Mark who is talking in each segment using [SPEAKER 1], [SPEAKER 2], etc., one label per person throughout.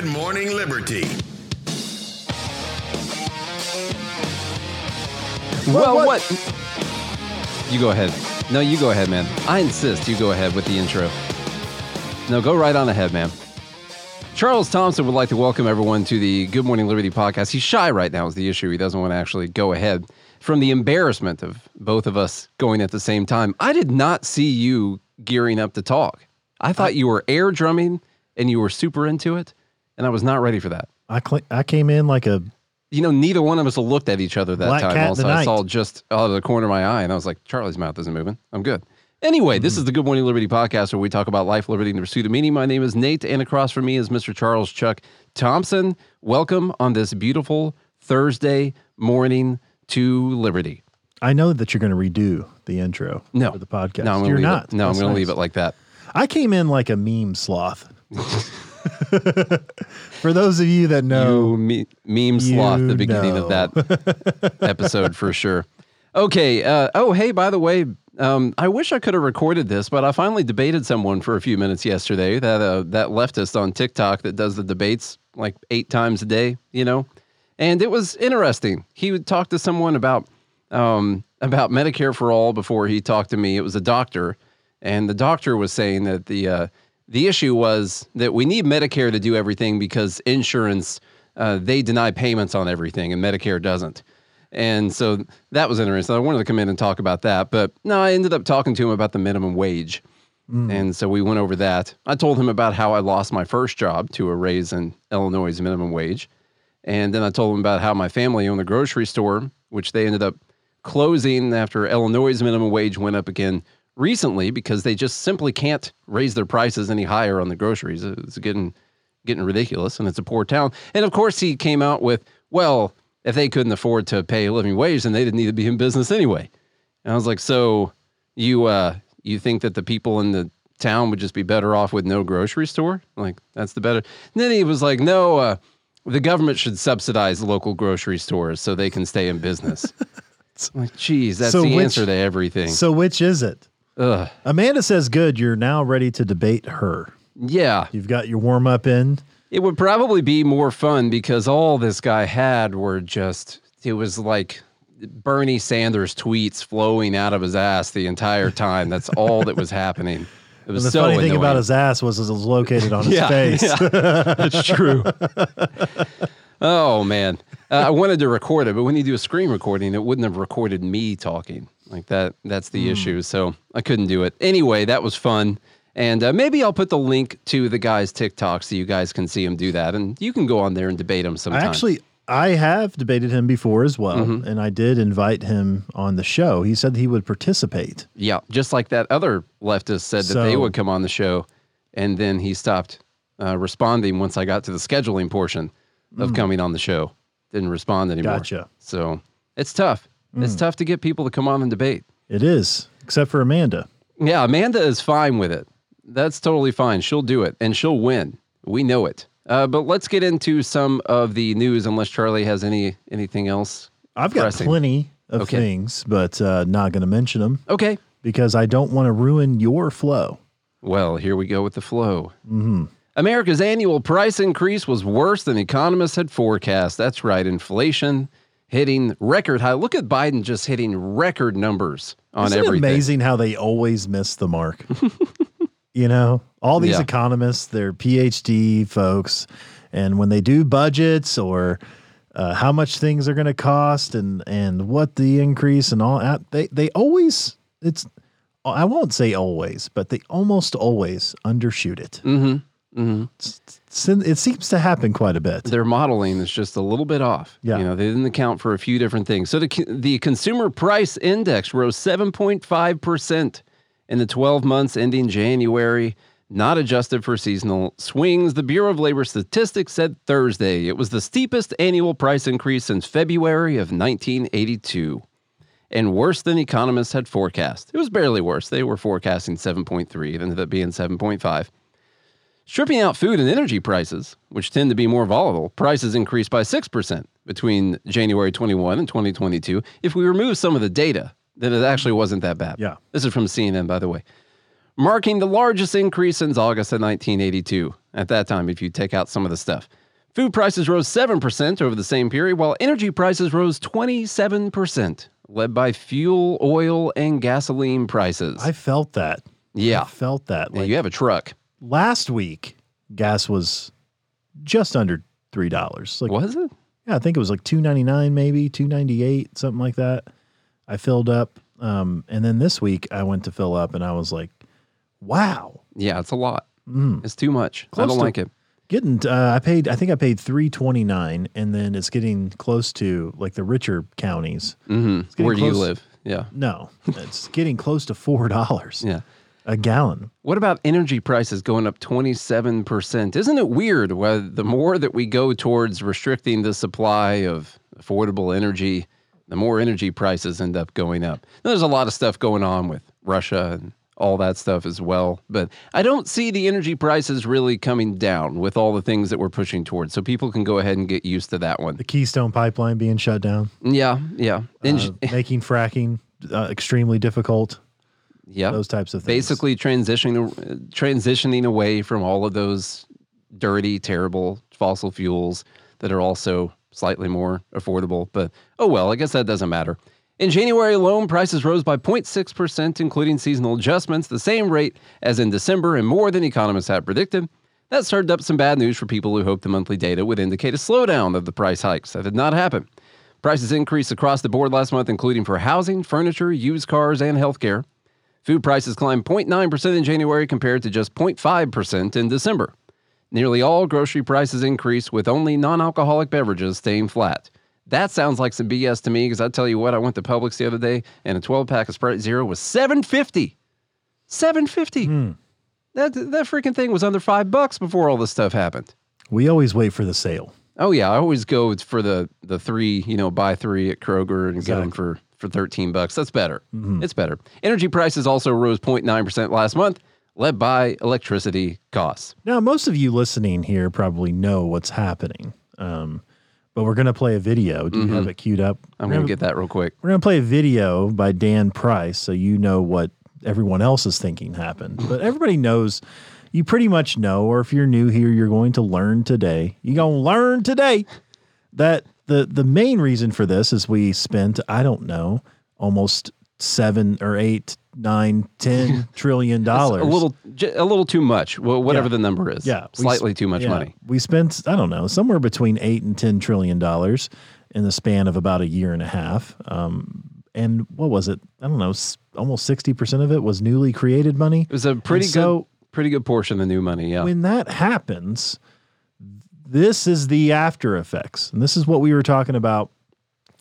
[SPEAKER 1] Good, Good Morning Liberty.
[SPEAKER 2] Well, what? You go ahead. No, you go ahead, man. I insist you go ahead with the intro. No, go right on ahead, man. Charles Thompson would like to welcome everyone to the Good Morning Liberty podcast. He's shy right now, is the issue. He doesn't want to actually go ahead from the embarrassment of both of us going at the same time. I did not see you gearing up to talk. I thought you were air drumming and you were super into it, and I was not ready for that.
[SPEAKER 3] I cl- I came in like a
[SPEAKER 2] You know, neither one of us looked at each other that
[SPEAKER 3] Black
[SPEAKER 2] time.
[SPEAKER 3] cat
[SPEAKER 2] Also, I saw just out of the corner of my eye, and I was like, Charlie's mouth isn't moving. I'm good. Anyway, this
[SPEAKER 3] Mm-hmm.
[SPEAKER 2] is the Good Morning Liberty podcast where we talk about life, liberty, and the pursuit of meaning. My name is Nate, and across from me is Mr. Charles Chuck Thompson. Welcome on this beautiful Thursday morning to Liberty.
[SPEAKER 3] I know that you're going to redo the intro
[SPEAKER 2] No,
[SPEAKER 3] for the podcast.
[SPEAKER 2] No, I'm
[SPEAKER 3] you're not.
[SPEAKER 2] It. No, I'm
[SPEAKER 3] That's
[SPEAKER 2] going to leave it like that.
[SPEAKER 3] I came in like a meme sloth. for those of you that know,
[SPEAKER 2] you me- meme sloth the beginning of that episode for sure. Okay. Uh, oh, hey, by the way, um, I wish I could have recorded this, but I finally debated someone for a few minutes yesterday. That uh, that leftist on TikTok that does the debates like eight times a day, you know, and it was interesting. He would talk to someone about um, about Medicare for all before he talked to me. It was a doctor, and the doctor was saying that the uh, the issue was that we need Medicare to do everything because insurance uh, they deny payments on everything and Medicare doesn't. And so that was interesting. I wanted to come in and talk about that, but no, I ended up talking to him about the minimum wage. And so we went over that. I told him about how I lost my first job to a raise in Illinois' minimum wage. And then I told him about how my family owned a grocery store, which they ended up closing after Illinois' minimum wage went up again recently because they just simply can't raise their prices any higher on the groceries. It's getting getting ridiculous and it's a poor town. And of course he came out with, well, if they couldn't afford to pay a living wage, then they didn't need to be in business anyway. And I was like, so you uh you think that the people in the town would just be better off with no grocery store? Like that's the better. And then he was like, no, uh the government should subsidize local grocery stores so they can stay in business. Like, geez, that's
[SPEAKER 3] So
[SPEAKER 2] the
[SPEAKER 3] which-
[SPEAKER 2] answer to everything.
[SPEAKER 3] so which is it?
[SPEAKER 2] Ugh.
[SPEAKER 3] Amanda says, "Good, you're now ready to debate her.
[SPEAKER 2] Yeah.
[SPEAKER 3] You've got your warm up in.
[SPEAKER 2] It would probably be more fun because all this guy had were just, it was like Bernie Sanders tweets flowing out of his ass the entire time. That's all that was happening. It was
[SPEAKER 3] And the
[SPEAKER 2] so
[SPEAKER 3] funny thing about
[SPEAKER 2] annoying.
[SPEAKER 3] his ass was it was located on his
[SPEAKER 2] Yeah,
[SPEAKER 3] face.
[SPEAKER 2] yeah. That's true. oh man, uh, I wanted to record it, but when you do a screen recording, it wouldn't have recorded me talking. Like that, that's the issue. So I couldn't do it. Anyway, that was fun. And uh, maybe I'll put the link to the guy's TikTok so you guys can see him do that. And you can go on there and debate him sometime.
[SPEAKER 3] actually I have debated him before as well,
[SPEAKER 2] Mm-hmm.
[SPEAKER 3] and I did invite him on the show. He said he would participate.
[SPEAKER 2] yeah, just like that other leftist said that they would come on the show. And then he stopped uh, responding once I got to the scheduling portion of coming on the show. Didn't respond anymore.
[SPEAKER 3] Mm. Gotcha.
[SPEAKER 2] So it's tough. It's tough to get people to come on and debate.
[SPEAKER 3] It is, except for Amanda.
[SPEAKER 2] Yeah, Amanda is fine with it. That's totally fine. She'll do it and she'll win. We know it. Uh, but let's get into some of the news, unless Charlie has any anything else.
[SPEAKER 3] I've got
[SPEAKER 2] pressing.
[SPEAKER 3] plenty of
[SPEAKER 2] Okay.
[SPEAKER 3] things, but uh, not going to mention them
[SPEAKER 2] Okay.
[SPEAKER 3] because I don't want to ruin your flow.
[SPEAKER 2] Well, here we go with the flow. Mm-hmm. America's annual price increase was worse than economists had forecast. That's right, inflation hitting record high. Look at Biden just hitting record numbers on
[SPEAKER 3] Isn't
[SPEAKER 2] everything.
[SPEAKER 3] amazing how they always miss the mark? you know, all these
[SPEAKER 2] Yeah.
[SPEAKER 3] economists, they're PhD folks, and when they do budgets or uh, how much things are going to cost and and what the increase and all that, they they always it's I won't say always, but they almost always undershoot it.
[SPEAKER 2] Mm-hmm. Mm-hmm.
[SPEAKER 3] It seems to happen quite a bit.
[SPEAKER 2] their modeling is just a little bit off.
[SPEAKER 3] Yeah.
[SPEAKER 2] You know, they didn't account for a few different things. So the, the consumer price index rose 7.5% in the 12 months ending January, not adjusted for seasonal swings. The Bureau of Labor Statistics said Thursday it was the steepest annual price increase since February of 1982 and worse than economists had forecast. It was barely worse. They were forecasting 7.3, it ended up being 7.5. Stripping out food and energy prices, which tend to be more volatile, prices increased by 6% between January 21 and 2022. If we remove some of the data, then it actually wasn't that bad.
[SPEAKER 3] Yeah.
[SPEAKER 2] This is from CNN, by the way. Marking the largest increase since August of 1982. At that time, if you take out some of the stuff. Food prices rose 7% over the same period, while energy prices rose 27%, led by fuel, oil, and gasoline prices.
[SPEAKER 3] I felt that.
[SPEAKER 2] yeah.
[SPEAKER 3] I felt that.
[SPEAKER 2] Yeah, you have a truck.
[SPEAKER 3] Last week, gas was just under three dollars. Like
[SPEAKER 2] Was it?
[SPEAKER 3] Yeah, I think it was like two ninety nine, maybe two ninety eight, something like that. I filled up, um, and then this week I went to fill up, and I was like, "Wow,
[SPEAKER 2] Yeah, it's a lot.
[SPEAKER 3] Mm.
[SPEAKER 2] It's too much. I
[SPEAKER 3] Close
[SPEAKER 2] don't
[SPEAKER 3] to-
[SPEAKER 2] like it.
[SPEAKER 3] getting." Uh, I paid. I think I paid three twenty nine, and then it's getting close to like the richer counties.
[SPEAKER 2] hmm
[SPEAKER 3] getting
[SPEAKER 2] Where do you live? Yeah.
[SPEAKER 3] No, it's getting close to four dollars
[SPEAKER 2] Yeah.
[SPEAKER 3] A gallon.
[SPEAKER 2] What about energy prices going up 27%? Isn't it weird where the more that we go towards restricting the supply of affordable energy, the more energy prices end up going up? Now, there's a lot of stuff going on with Russia and all that stuff as well, but I don't see the energy prices really coming down with all the things that we're pushing towards. So people can go ahead and get used to that one.
[SPEAKER 3] The Keystone Pipeline being shut down,
[SPEAKER 2] Yeah, yeah.
[SPEAKER 3] Uh, making fracking uh, extremely difficult.
[SPEAKER 2] Yeah.
[SPEAKER 3] Those types of things.
[SPEAKER 2] basically transitioning uh, transitioning away from all of those dirty, terrible fossil fuels that are also slightly more affordable. But oh well, I guess that doesn't matter. In January alone, prices rose by 0.6%, including seasonal adjustments, the same rate as in December and more than economists had predicted. That stirred up some bad news for people who hoped the monthly data would indicate a slowdown of the price hikes. That did not happen. Prices increased across the board last month, including for housing, furniture, used cars, and healthcare. Food prices climbed 0.9% in January compared to just 0.5% in December. Nearly all grocery prices increased, with only non alcoholic beverages staying flat. That sounds like some BS to me because I tell you what, I went to Publix the other day and a 12 pack of Sprite Zero was 750 750 hmm. That, that freaking thing was under five bucks before all this stuff happened.
[SPEAKER 3] we always wait for the sale.
[SPEAKER 2] Oh yeah, I always go for the the three, you know, buy three at Kroger and get them for for 13 bucks. That's better. It's better. Energy prices also rose 0.9% last month, led by electricity costs.
[SPEAKER 3] Now, most of you listening here probably know what's happening, um, but we're going to play a video. Do you have it queued up?
[SPEAKER 2] I'm going to get that real quick.
[SPEAKER 3] We're going to play a video by Dan Price so you know what everyone else is thinking happened. But everybody knows, you pretty much know, or if you're new here, you're going to learn today. You're going to learn today that the, the main reason for this is we spent, I don't know, almost seven or eight, nine, ten trillion dollars.
[SPEAKER 2] A little a little too much. Whatever
[SPEAKER 3] Yeah.
[SPEAKER 2] the number is.
[SPEAKER 3] Yeah,
[SPEAKER 2] Slightly too much
[SPEAKER 3] yeah.
[SPEAKER 2] money.
[SPEAKER 3] We spent, I don't know, somewhere between eight and ten trillion dollars in the span of about a year and a half. Um, and what was it? I don't know. Almost sixty percent of it was newly created money.
[SPEAKER 2] It was a pretty
[SPEAKER 3] And so-
[SPEAKER 2] good, pretty good portion of the new money. Yeah.
[SPEAKER 3] when that happens, this is the after effects. And this is what we were talking about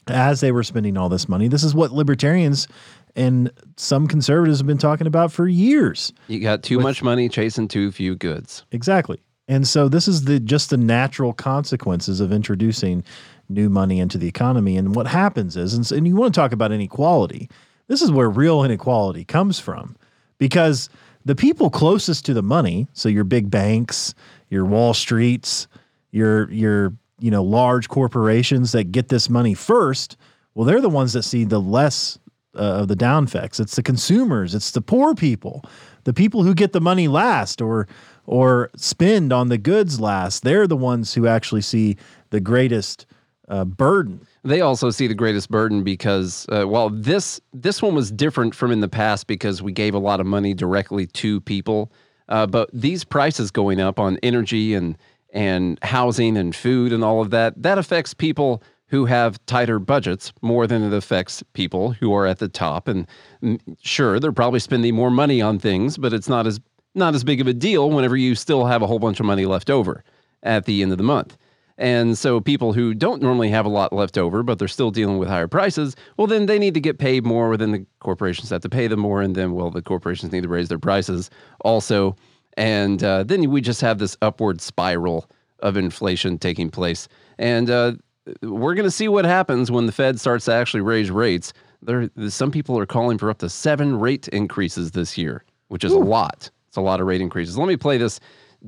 [SPEAKER 3] as they were spending all this money. This is what libertarians and some conservatives have been talking about for years.
[SPEAKER 2] you got too much money chasing too few goods.
[SPEAKER 3] Exactly. And so this is the just the natural consequences of introducing new money into the economy. And what happens is, and, and you want to talk about inequality, this is where real inequality comes from. Because the people closest to the money, so your big banks, your Wall Streets, your your you know large corporations that get this money first, well, they're the ones that see the less uh, of the down effects. It's the consumers, it's the poor people, the people who get the money last or or spend on the goods last. They're the ones who actually see the greatest uh, burden.
[SPEAKER 2] They also see the greatest burden because, uh, well, this this one was different from in the past because we gave a lot of money directly to people. Uh, but these prices going up on energy and and housing and food and all of that that affects people who have tighter budgets more than it affects people who are at the top. And mm, sure, they're probably spending more money on things, but it's not as not as big of a deal whenever you still have a whole bunch of money left over at the end of the month. And so people who don't normally have a lot left over, but they're still dealing with higher prices, well, then they need to get paid more. Then the corporations have to pay them more. And then, well, the corporations need to raise their prices also. And uh, then we just have this upward spiral of inflation taking place. And uh, we're going to see what happens when the Fed starts to actually raise rates. There, some people are calling for up to seven rate increases this year, which is a lot. It's a lot of rate increases. Let me play this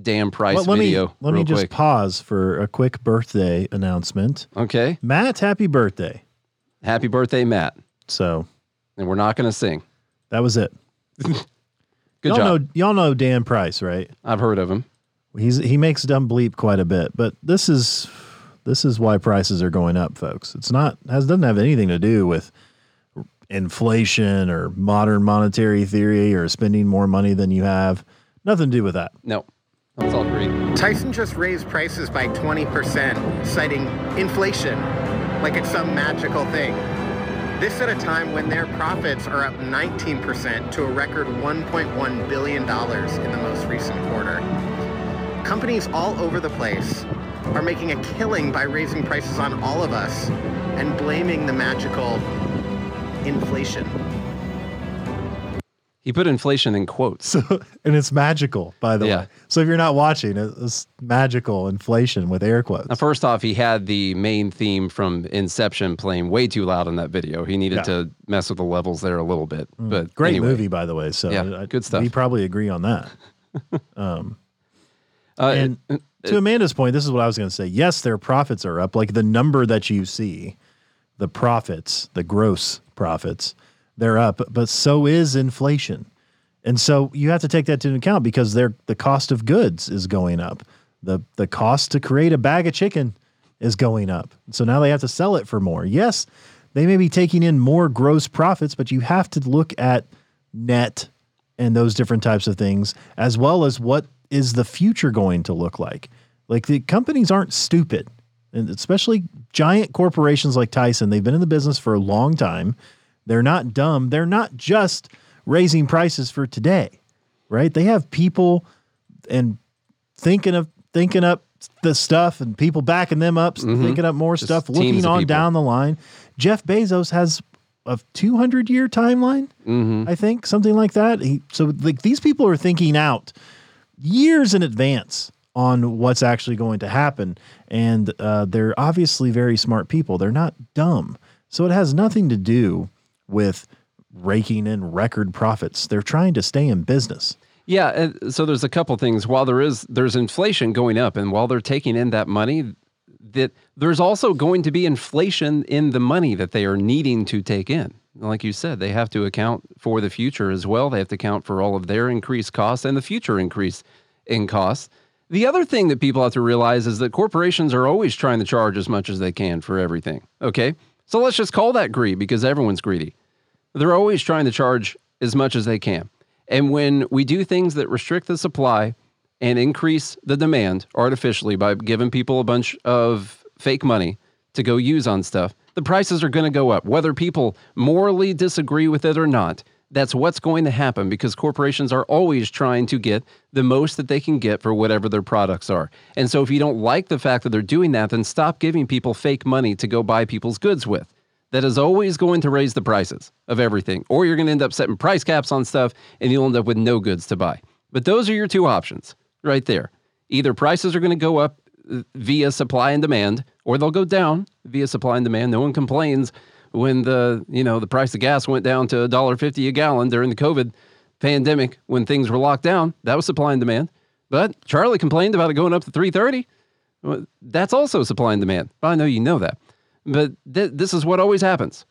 [SPEAKER 2] Dan Price
[SPEAKER 3] Well, let
[SPEAKER 2] video
[SPEAKER 3] me let me just
[SPEAKER 2] quick.
[SPEAKER 3] pause for a quick birthday announcement.
[SPEAKER 2] Okay.
[SPEAKER 3] Matt, happy birthday.
[SPEAKER 2] Happy birthday, Matt.
[SPEAKER 3] So
[SPEAKER 2] And we're not going to sing.
[SPEAKER 3] that was it.
[SPEAKER 2] Good
[SPEAKER 3] y'all
[SPEAKER 2] job.
[SPEAKER 3] know y'all know Dan Price, right?
[SPEAKER 2] I've heard of him.
[SPEAKER 3] He's he makes dumb bleep quite a bit, but this is this is why prices are going up, folks. It's not has doesn't have anything to do with inflation or modern monetary theory or spending more money than you have. Nothing to do with that.
[SPEAKER 2] No, that's all great.
[SPEAKER 4] Tyson just raised prices by 20%, citing inflation like it's some magical thing. This at a time when their profits are up 19% to a record $1.1 billion in the most recent quarter. Companies all over the place are making a killing by raising prices on all of us and blaming the magical inflation.
[SPEAKER 2] He put inflation in quotes.
[SPEAKER 3] So and it's magical, by the
[SPEAKER 2] Yeah.
[SPEAKER 3] way. So if you're not watching, it's magical inflation with air quotes.
[SPEAKER 2] Now, first off, he had the main theme from Inception playing way too loud in that video. He needed
[SPEAKER 3] Yeah. Mm.
[SPEAKER 2] to mess with the levels there a little bit. But
[SPEAKER 3] Great
[SPEAKER 2] anyway.
[SPEAKER 3] movie, by the way. So
[SPEAKER 2] Yeah,
[SPEAKER 3] I-
[SPEAKER 2] good stuff.
[SPEAKER 3] We probably agree on that.
[SPEAKER 2] Uh,
[SPEAKER 3] And to Amanda's point, this is what I was going to say. Yes, their profits are up. Like the number that you see, the profits, the gross profits, they're up, but so is inflation. And so you have to take that into account because the cost of goods is going up. The the cost to create a bag of chicken is going up. So now they have to sell it for more. Yes, they may be taking in more gross profits, but you have to look at net and those different types of things, as well as what is the future going to look like. Like the companies aren't stupid, and especially giant corporations like Tyson. They've been in the business for a long time. They're not dumb. They're not just raising prices for today, right? They have people and thinking of thinking up the stuff and people backing them up, thinking up more
[SPEAKER 2] Just
[SPEAKER 3] stuff, looking on
[SPEAKER 2] people.
[SPEAKER 3] down the line. Jeff Bezos has a 200 year timeline,
[SPEAKER 2] Mm-hmm.
[SPEAKER 3] I think, something like that. He, so like these people are thinking out years in advance on what's actually going to happen, and uh, they're obviously very smart people. They're not dumb, so it has nothing to do with raking in record profits. They're trying to stay in business.
[SPEAKER 2] Yeah, so there's a couple things. While there is there's inflation going up, and while they're taking in that money, that there's also going to be inflation in the money that they are needing to take in. Like you said, they have to account for the future as well. They have to account for all of their increased costs and the future increase in costs. The other thing that people have to realize is that corporations are always trying to charge as much as they can for everything. Okay, so let's just call that greed because everyone's greedy. They're always trying to charge as much as they can. And when we do things that restrict the supply and increase the demand artificially by giving people a bunch of fake money to go use on stuff, The prices are going to go up, whether people morally disagree with it or not. That's what's going to happen because corporations are always trying to get the most that they can get for whatever their products are. And so if you don't like the fact that they're doing that, then stop giving people fake money to go buy people's goods with. That is always going to raise the prices of everything, or you're going to end up setting price caps on stuff and you'll end up with no goods to buy. But those are your two options right there. Either prices are going to go up uh, via supply and demand, or they'll go down via supply and demand. No one complains when the you know the price of gas went down to $1.50 a gallon during the COVID pandemic when things were locked down. That was supply and demand. But Charlie complained about it going up to 330. Well, That's also supply and demand. I know you know that. But th- this is what always happens.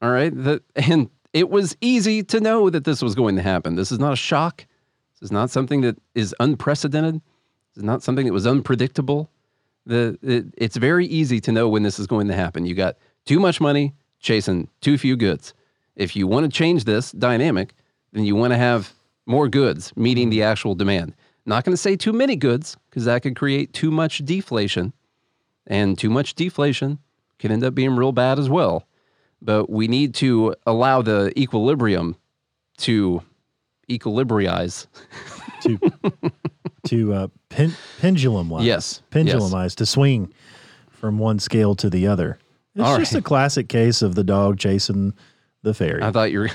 [SPEAKER 2] All right. The, and it was easy to know that this was going to happen. This is not a shock. This is not something that is unprecedented. This is not something that was unpredictable. The, it, it's very easy to know when this is going to happen. You got too much money chasing too few goods. If you want to change this dynamic, then you want to have more goods meeting the actual demand. Not going to say too many goods because that could create too much deflation, and too much deflation can end up being real bad as well. But we need to allow the equilibrium to equilibrize.
[SPEAKER 3] to to uh, pen, pendulum wise.
[SPEAKER 2] Yes,
[SPEAKER 3] pendulum
[SPEAKER 2] yes.
[SPEAKER 3] to swing from one scale to the other. It's
[SPEAKER 2] All
[SPEAKER 3] just
[SPEAKER 2] right.
[SPEAKER 3] a classic case of the dog chasing the fairy.
[SPEAKER 2] I thought you were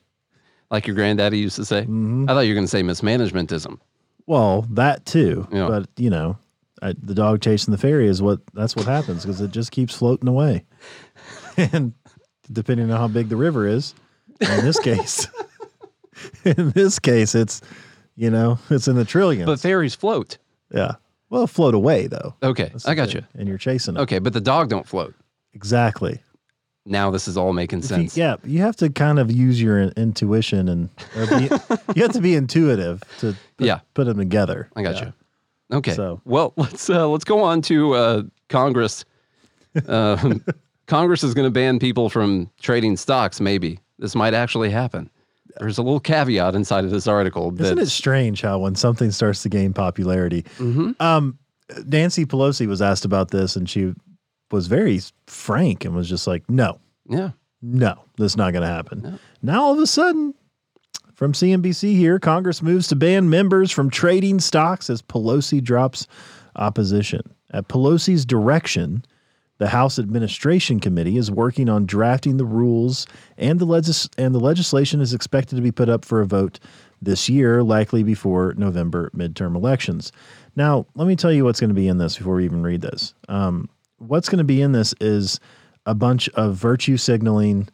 [SPEAKER 2] like your granddaddy used to say.
[SPEAKER 3] Mm-hmm.
[SPEAKER 2] I thought you were going to say mismanagementism.
[SPEAKER 3] well, that too,
[SPEAKER 2] Yeah.
[SPEAKER 3] but you know, I, the dog chasing the fairy is what that's what happens because it just keeps floating away, and depending on how big the river is, in this case, in this case, it's you know it's in the trillions.
[SPEAKER 2] But fairies float.
[SPEAKER 3] yeah, well, float away though.
[SPEAKER 2] Okay,
[SPEAKER 3] That's
[SPEAKER 2] I got
[SPEAKER 3] thing,
[SPEAKER 2] you.
[SPEAKER 3] And you're chasing it.
[SPEAKER 2] Okay, but the dog don't float.
[SPEAKER 3] Exactly.
[SPEAKER 2] Now this is all making
[SPEAKER 3] you-
[SPEAKER 2] sense.
[SPEAKER 3] yeah, you have to kind of use your intuition and be, you have to be intuitive to put,
[SPEAKER 2] Yeah.
[SPEAKER 3] put them together.
[SPEAKER 2] I got
[SPEAKER 3] Yeah.
[SPEAKER 2] you. Okay.
[SPEAKER 3] So-
[SPEAKER 2] well, let's uh, let's go on to uh, Congress. Uh, Congress is going to ban people from trading stocks. Maybe this might actually happen. There's a little caveat inside of this article.
[SPEAKER 3] Isn't it strange how when something starts to gain popularity,
[SPEAKER 2] Mm-hmm.
[SPEAKER 3] um, Nancy Pelosi was asked about this and she was very frank and was just like, "No,
[SPEAKER 2] Yeah.
[SPEAKER 3] no, that's not going to happen." Now all of a sudden, from CNBC here, Congress moves to ban members from trading stocks as Pelosi drops opposition. At Pelosi's direction, the House Administration Committee is working on drafting the rules, and the legis- and the legislation is expected to be put up for a vote this year, likely before November midterm elections. Now, let me tell you what's going to be in this before we even read this. Um, what's going to be in this is a bunch of virtue signaling.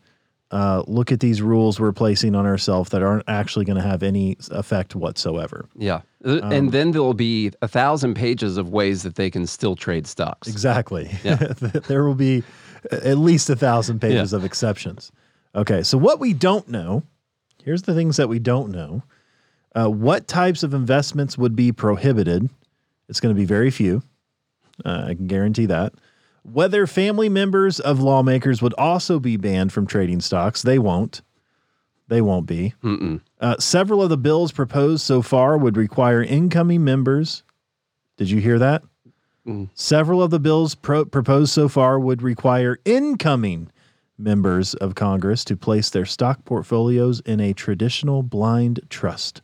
[SPEAKER 3] Uh, look at these rules we're placing on ourselves that aren't actually going to have any effect whatsoever.
[SPEAKER 2] Yeah. Uh,
[SPEAKER 3] Um,
[SPEAKER 2] and then there'll be a thousand pages of ways that they can still trade stocks.
[SPEAKER 3] Exactly.
[SPEAKER 2] Yeah.
[SPEAKER 3] there will be at least a thousand pages
[SPEAKER 2] Yeah.
[SPEAKER 3] of exceptions. Okay. So, what we don't know here's the things that we don't know. Uh, what types of investments would be prohibited? It's going to be very few. Uh, I can guarantee that. Whether family members of lawmakers would also be banned from trading stocks, they won't. They won't be. Uh, several of the bills proposed so far would require incoming members. Did you hear that? Several of the bills pro- proposed so far would require incoming members of Congress to place their stock portfolios in a traditional blind trust,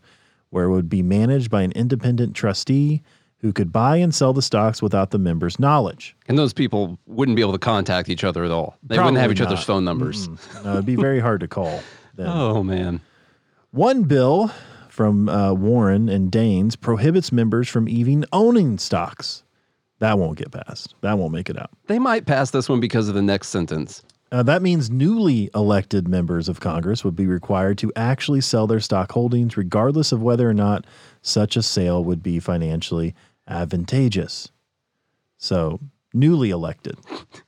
[SPEAKER 3] where it would be managed by an independent trustee who could buy and sell the stocks without the members' knowledge.
[SPEAKER 2] And those people wouldn't be able to contact each other at all. They wouldn't have
[SPEAKER 3] Probably
[SPEAKER 2] each other's phone numbers.
[SPEAKER 3] No, it'd be very hard to call. Then.
[SPEAKER 2] Oh, man.
[SPEAKER 3] One bill from uh, Warren and Daines prohibits members from even owning stocks. That won't get passed. That won't make it out.
[SPEAKER 2] They might pass this one because of the next sentence.
[SPEAKER 3] Uh, that means newly elected members of Congress would be required to actually sell their stock holdings, regardless of whether or not such a sale would be financially advantageous. So, newly elected,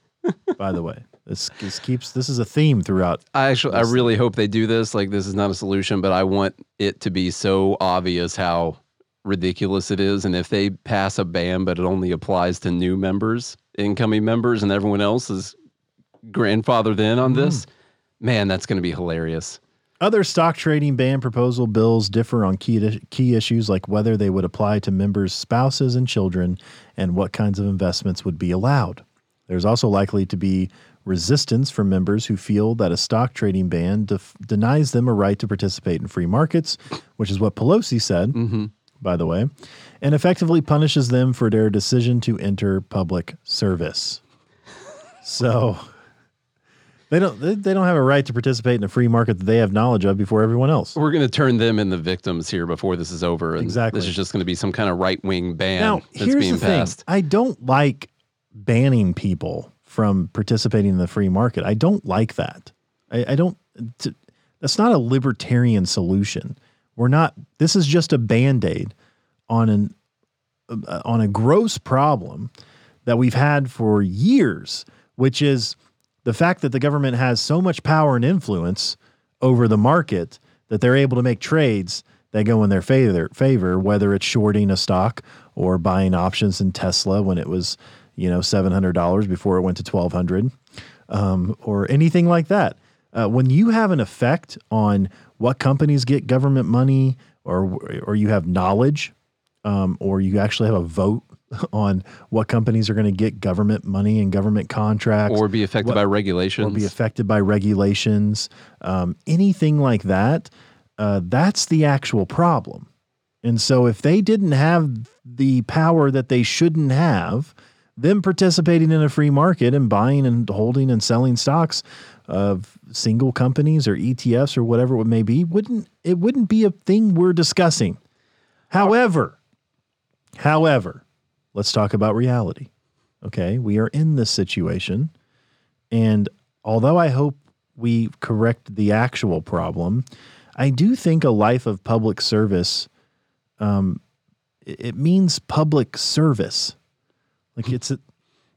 [SPEAKER 3] by the way, this, this keeps this is a theme throughout.
[SPEAKER 2] I actually, I really hope they do this. Like, this is not a solution, but I want it to be so obvious how ridiculous it is. And if they pass a ban, but it only applies to new members, incoming members, and everyone else is grandfathered in on mm. this, man, that's going to be hilarious.
[SPEAKER 3] Other stock trading ban proposal bills differ on key key issues like whether they would apply to members' spouses and children, and what kinds of investments would be allowed. There's also likely to be resistance from members who feel that a stock trading ban def- denies them a right to participate in free markets, which is what Pelosi said, mm-hmm. by the way, and effectively punishes them for their decision to enter public service. So they don't they, they don't have a right to participate in a free market that they have knowledge of before everyone else.
[SPEAKER 2] We're going to turn them in the victims here before this is over. And
[SPEAKER 3] Exactly.
[SPEAKER 2] This is just going to be some kind of right wing ban
[SPEAKER 3] Now,
[SPEAKER 2] that's
[SPEAKER 3] here's
[SPEAKER 2] being
[SPEAKER 3] the thing.
[SPEAKER 2] passed.
[SPEAKER 3] I don't like banning people from participating in the free market. I don't like that. I, I don't. T- that's not a libertarian solution. We're not. This is just a band aid on an uh, on a gross problem that we've had for years, which is the fact that the government has so much power and influence over the market that they're able to make trades that go in their favor, favor whether it's shorting a stock or buying options in Tesla when it was, you know, $700 before it went to 1200 um, or anything like that. Uh, when you have an effect on what companies get government money or, or you have knowledge um, or you actually have a vote on what companies are going to get government money and government contracts
[SPEAKER 2] Or be affected
[SPEAKER 3] what-
[SPEAKER 2] by regulations.
[SPEAKER 3] or be affected by regulations, um, anything like that, uh, that's the actual problem. And so if they didn't have the power that they shouldn't have, them participating in a free market and buying and holding and selling stocks of single companies or ETFs or whatever it may be wouldn't it wouldn't be a thing we're discussing. However, however, let's talk about reality. Okay, we are in this situation and although I hope we correct the actual problem, I do think a life of public service, um, it, it means public service. Like it's, a,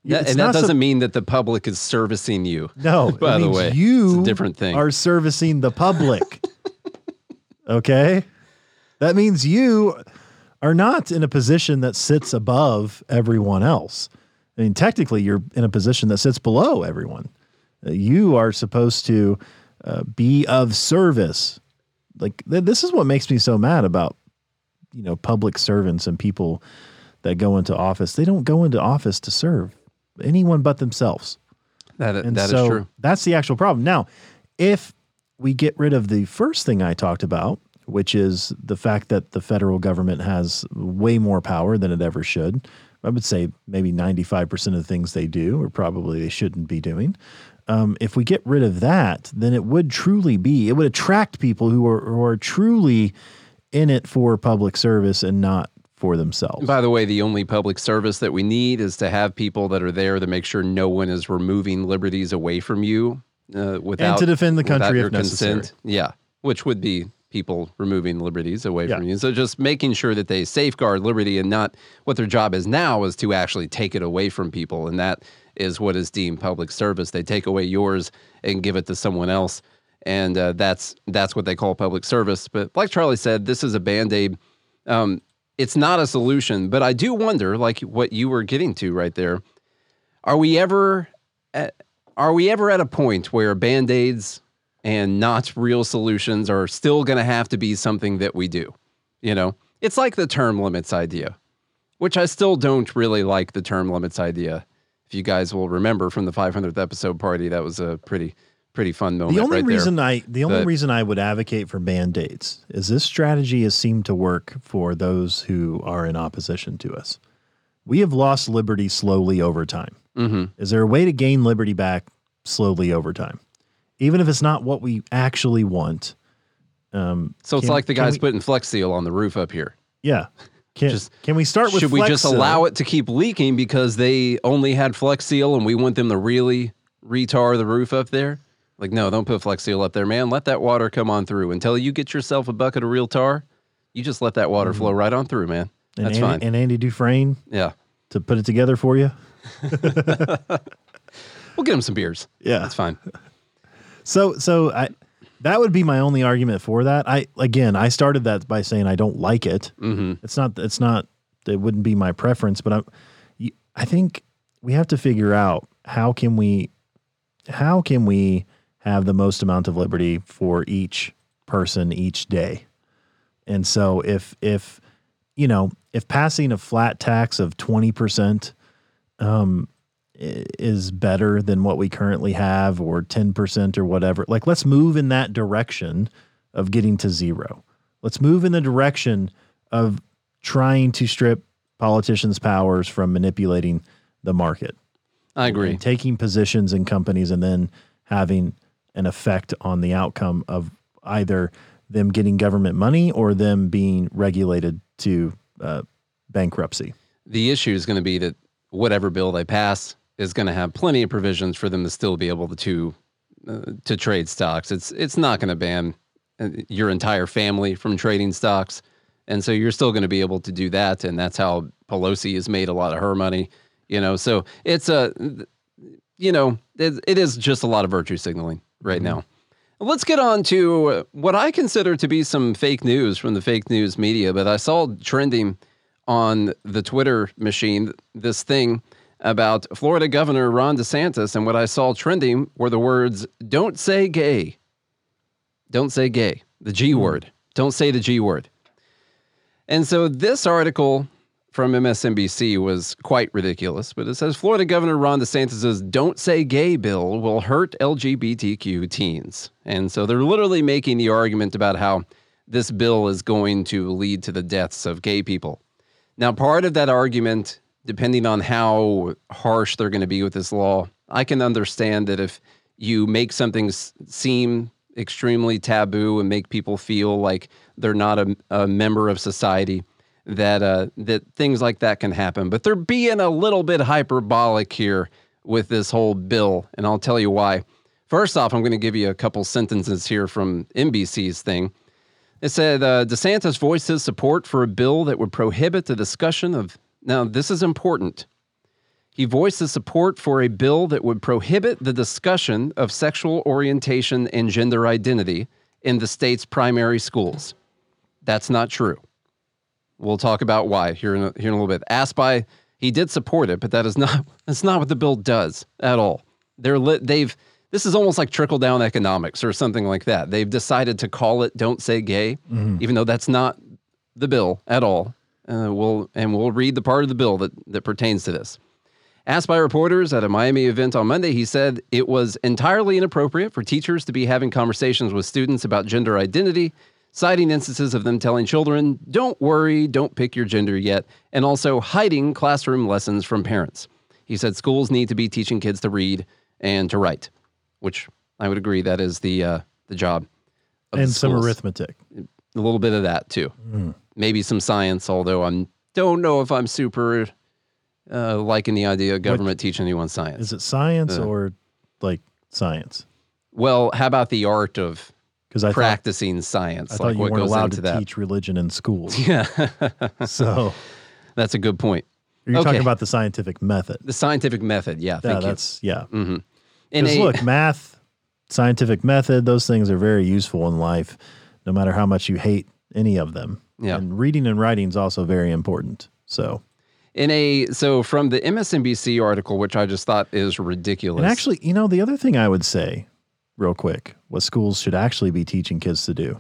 [SPEAKER 2] Yeah,
[SPEAKER 3] it's
[SPEAKER 2] and that doesn't mean that the public is servicing you.
[SPEAKER 3] no,
[SPEAKER 2] by
[SPEAKER 3] it
[SPEAKER 2] the
[SPEAKER 3] means
[SPEAKER 2] way,
[SPEAKER 3] you
[SPEAKER 2] it's a different thing.
[SPEAKER 3] are servicing the public. okay, that means you are not in a position that sits above everyone else. I mean, technically, you're in a position that sits below everyone. Uh, You are supposed to uh, be of service. Like th- this is what makes me so mad about you know public servants and people that go into office. They don't go into office to serve anyone but themselves.
[SPEAKER 2] That,
[SPEAKER 3] And
[SPEAKER 2] that is
[SPEAKER 3] so
[SPEAKER 2] true.
[SPEAKER 3] That's the actual problem. Now, if we get rid of the first thing I talked about, which is the fact that the federal government has way more power than it ever should, I would say maybe 95% of the things they do or probably they shouldn't be doing. Um, if we get rid of that, then it would truly be, it would attract people who are, who are truly in it for public service and not for themselves.
[SPEAKER 2] By the way, the only public service that we need is to have people that are there to make sure no one is removing liberties away from you uh, without
[SPEAKER 3] to defend the country if necessary.
[SPEAKER 2] consent. Yeah, which would be people removing liberties away
[SPEAKER 3] Yeah.
[SPEAKER 2] from you. So just making sure that they safeguard liberty and not what their job is now is to actually take it away from people, and that is what is deemed public service. They take away yours and give it to someone else. And uh, that's that's what they call public service. But like Charlie said, this is a band aid um, it's not a solution, but I do wonder, like what you were getting to right there, are we ever at, are we ever at a point where band-aids and not real solutions are still going to have to be something that we do? You know, it's like the term limits idea, which I still don't really like the term limits idea. If you guys will remember from the 500th episode party, that was a pretty pretty fun moment.
[SPEAKER 3] The only
[SPEAKER 2] right
[SPEAKER 3] reason
[SPEAKER 2] there.
[SPEAKER 3] I the only reason I would advocate for band-aids is this strategy has seemed to work for those who are in opposition to us. We have lost liberty slowly over time.
[SPEAKER 2] Mhm.
[SPEAKER 3] Is there a way to gain liberty back slowly over time? Even if it's not what we actually want. Um,
[SPEAKER 2] so it's
[SPEAKER 3] can-
[SPEAKER 2] like the guys
[SPEAKER 3] we-
[SPEAKER 2] putting Flex Seal on the roof up here.
[SPEAKER 3] Yeah. Can,
[SPEAKER 2] Just-
[SPEAKER 3] can we start with
[SPEAKER 2] Should we just
[SPEAKER 3] Seal?
[SPEAKER 2] allow it to keep leaking because they only had Flex Seal and we want them to really retar the roof up there? Like, no, don't put Flex Seal up there, man. Let that water come on through. Until you get yourself a bucket of real tar, you just let that water flow right on through, man.
[SPEAKER 3] Mm-hmm. and
[SPEAKER 2] That's
[SPEAKER 3] Andy,
[SPEAKER 2] fine.
[SPEAKER 3] And Andy Dufresne
[SPEAKER 2] yeah.
[SPEAKER 3] to put it together for you.
[SPEAKER 2] We'll get him some beers.
[SPEAKER 3] Yeah.
[SPEAKER 2] That's fine.
[SPEAKER 3] So so I that would be my only argument for that. I again, I started that by saying I don't like it.
[SPEAKER 2] hmm
[SPEAKER 3] It's not it's not it wouldn't be my preference, but I'm I think we have to figure out how can we how can we have the most amount of liberty for each person each day. And so if if you know, if passing a flat tax of 20% um i- is better than what we currently have or 10% or whatever. Like let's move in that direction of getting to zero. Let's move in the direction of trying to strip politicians' powers from manipulating the market.
[SPEAKER 2] I agree.
[SPEAKER 3] Taking positions in companies and then having an effect on the outcome of either them getting government money or them being regulated to uh, bankruptcy.
[SPEAKER 2] The issue is going to be that whatever bill they pass is going to have plenty of provisions for them to still be able to uh, to trade stocks. It's it's not going to ban uh, your entire family from trading stocks, and so you're still going to be able to do that. And that's how Pelosi has made a lot of her money. You know, so it's a you know it, it is just a lot of virtue signaling right now. Let's get on to what I consider to be some fake news from the fake news media, but I saw trending on the Twitter machine this thing about Florida Governor Ron DeSantis, and what I saw trending were the words, Don't say gay. Don't say gay. The G hmm. word. Don't say the G word. And so this article from MSNBC was quite ridiculous, but it says Florida Governor Ron DeSantis' Don't Say Gay bill will hurt LGBTQ teens. And so they're literally making the argument about how this bill is going to lead to the deaths of gay people. Now, part of that argument, depending on how harsh they're going to be with this law, I can understand that if you make something seem extremely taboo and make people feel like they're not a, a member of society, that uh, that things like that can happen. But they're being a little bit hyperbolic here with this whole bill, and I'll tell you why. First off, I'm going to give you a couple sentences here from NBC's thing. It said uh, DeSantis voiced his support for a bill that would prohibit the discussion of. Now, this is important. He voiced his support for a bill that would prohibit the discussion of sexual orientation and gender identity in the state's primary schools. That's not true. We'll talk about why here in a, here in a little bit. Asked by, he did support it, but that is not that's not what the bill does at all. They're lit, they've this is almost like trickle down economics or something like that. They've decided to call it "Don't Say Gay," mm-hmm. even though that's not the bill at all. Uh, we'll and we'll read the part of the bill that that pertains to this. Asked by reporters at a Miami event on Monday, he said it was entirely inappropriate for teachers to be having conversations with students about gender identity, citing instances of them telling children, don't worry, don't pick your gender yet, and also hiding classroom lessons from parents. He said schools need to be teaching kids to read and to write, which I would agree that is the uh, the job. Of
[SPEAKER 3] and
[SPEAKER 2] the
[SPEAKER 3] some arithmetic.
[SPEAKER 2] A little bit of that too.
[SPEAKER 3] Mm.
[SPEAKER 2] Maybe some science, although I don't know if I'm super uh, liking the idea of government teaching anyone science.
[SPEAKER 3] Is it science
[SPEAKER 2] Uh.
[SPEAKER 3] or like science?
[SPEAKER 2] well, how about the art of
[SPEAKER 3] Because I thought,
[SPEAKER 2] practicing science?
[SPEAKER 3] I thought
[SPEAKER 2] like
[SPEAKER 3] you
[SPEAKER 2] what
[SPEAKER 3] weren't allowed to
[SPEAKER 2] that?
[SPEAKER 3] teach religion in schools.
[SPEAKER 2] Yeah,
[SPEAKER 3] so
[SPEAKER 2] that's a good point.
[SPEAKER 3] you're
[SPEAKER 2] Okay.
[SPEAKER 3] talking about the scientific method.
[SPEAKER 2] The scientific method. Yeah,
[SPEAKER 3] Yeah,
[SPEAKER 2] thank you.
[SPEAKER 3] that's yeah.
[SPEAKER 2] hmm And a,
[SPEAKER 3] look, math, scientific method, those things are very useful in life, no matter how much you hate any of them.
[SPEAKER 2] Yeah.
[SPEAKER 3] And reading and writing is also very important. So,
[SPEAKER 2] in a so from the MSNBC article, which I just thought is ridiculous.
[SPEAKER 3] and actually, you know, the other thing I would say, real quick, what schools should actually be teaching kids to do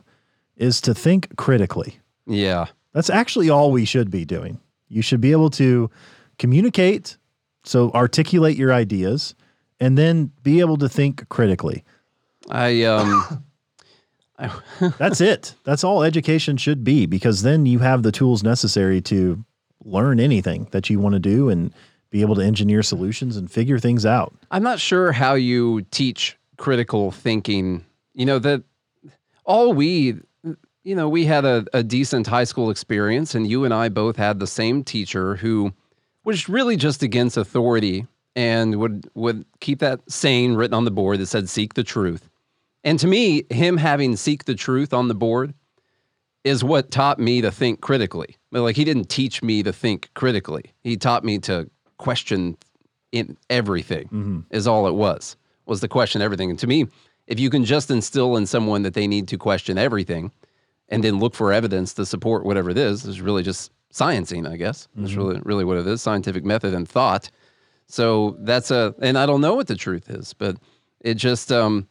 [SPEAKER 3] is to think critically.
[SPEAKER 2] yeah,
[SPEAKER 3] That's actually all we should be doing. You should be able to communicate, so articulate your ideas, and then be able to think critically.
[SPEAKER 2] I um,
[SPEAKER 3] That's it. That's all education should be because then you have the tools necessary to learn anything that you want to do and be able to engineer solutions and figure things out.
[SPEAKER 2] I'm not sure how you teach critical thinking. You know, that all we, you know, we had a, a decent high school experience, and you and I both had the same teacher who was really just against authority and would would keep that saying written on the board that said "seek the truth." And to me, him having "seek the truth" on the board is what taught me to think critically. But like he didn't teach me to think critically. He taught me to question in everything is all it was was to question everything. And to me if you can just instill in someone that they need to question everything and then look for evidence to support whatever it is is really just sciencing i guess. That's really really what it is scientific method and thought. So that's a and i don't know what the truth is but it just um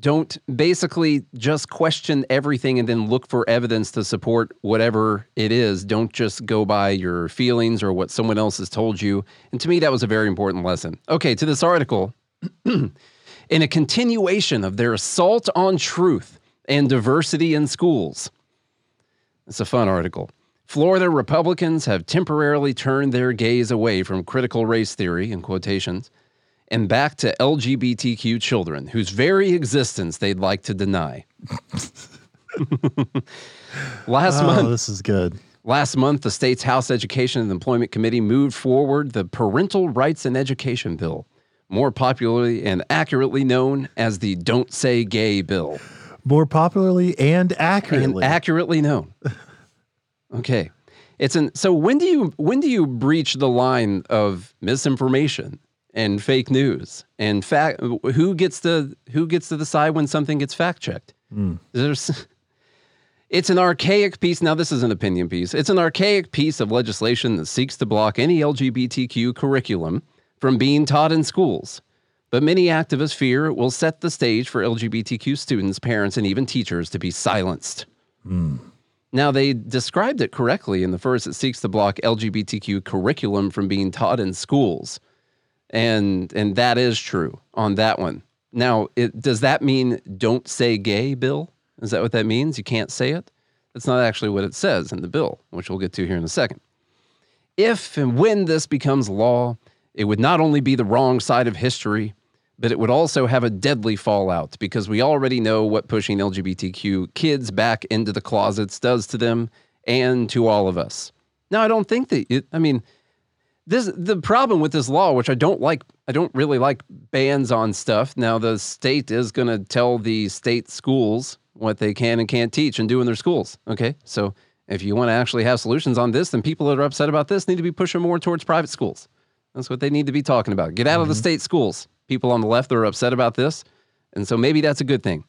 [SPEAKER 2] don't basically just question everything and then look for evidence to support whatever it is. Don't just go by your feelings or what someone else has told you. And to me, that was a very important lesson. Okay, to this article. in a continuation of their assault on truth and diversity in schools. It's a fun article. Florida Republicans have temporarily turned their gaze away from critical race theory, in quotations, and back to LGBTQ children, whose very existence they'd like to deny. Last
[SPEAKER 3] Oh,
[SPEAKER 2] month,
[SPEAKER 3] this is good.
[SPEAKER 2] Last month, the state's House Education and Employment Committee moved forward the Parental Rights and Education Bill, more popularly and accurately known as the Don't Say Gay Bill.
[SPEAKER 3] More popularly and accurately.
[SPEAKER 2] And accurately known. Okay. It's an so when do you when do you breach the line of misinformation and fake news and fact who gets to who gets to decide when something gets fact checked? Hmm. There's it's an archaic piece. Now, this is an opinion piece. It's an archaic piece of legislation that seeks to block any LGBTQ curriculum from being taught in schools. But many activists fear it will set the stage for LGBTQ students, parents, and even teachers to be silenced. Hmm. Now, they described it correctly in the first. It seeks to block LGBTQ curriculum from being taught in schools. And, and that is true on that one. Now, it, does that mean don't say gay, Bill? Is that what that means? You can't say it? That's not actually what it says in the bill, which we'll get to here in a second. If and when this becomes law, it would not only be the wrong side of history, but it would also have a deadly fallout because we already know what pushing LGBTQ kids back into the closets does to them and to all of us. Now, I don't think that it, I mean, this the problem with this law, which I don't like, I don't really like bans on stuff. Now, the state is going to tell the state schools what they can and can't teach and do in their schools. Okay, so if you want to actually have solutions on this, then people that are upset about this need to be pushing more towards private schools. That's what they need to be talking about. Get out of the mm-hmm. state schools. People on the left that are upset about this, and so maybe that's a good thing.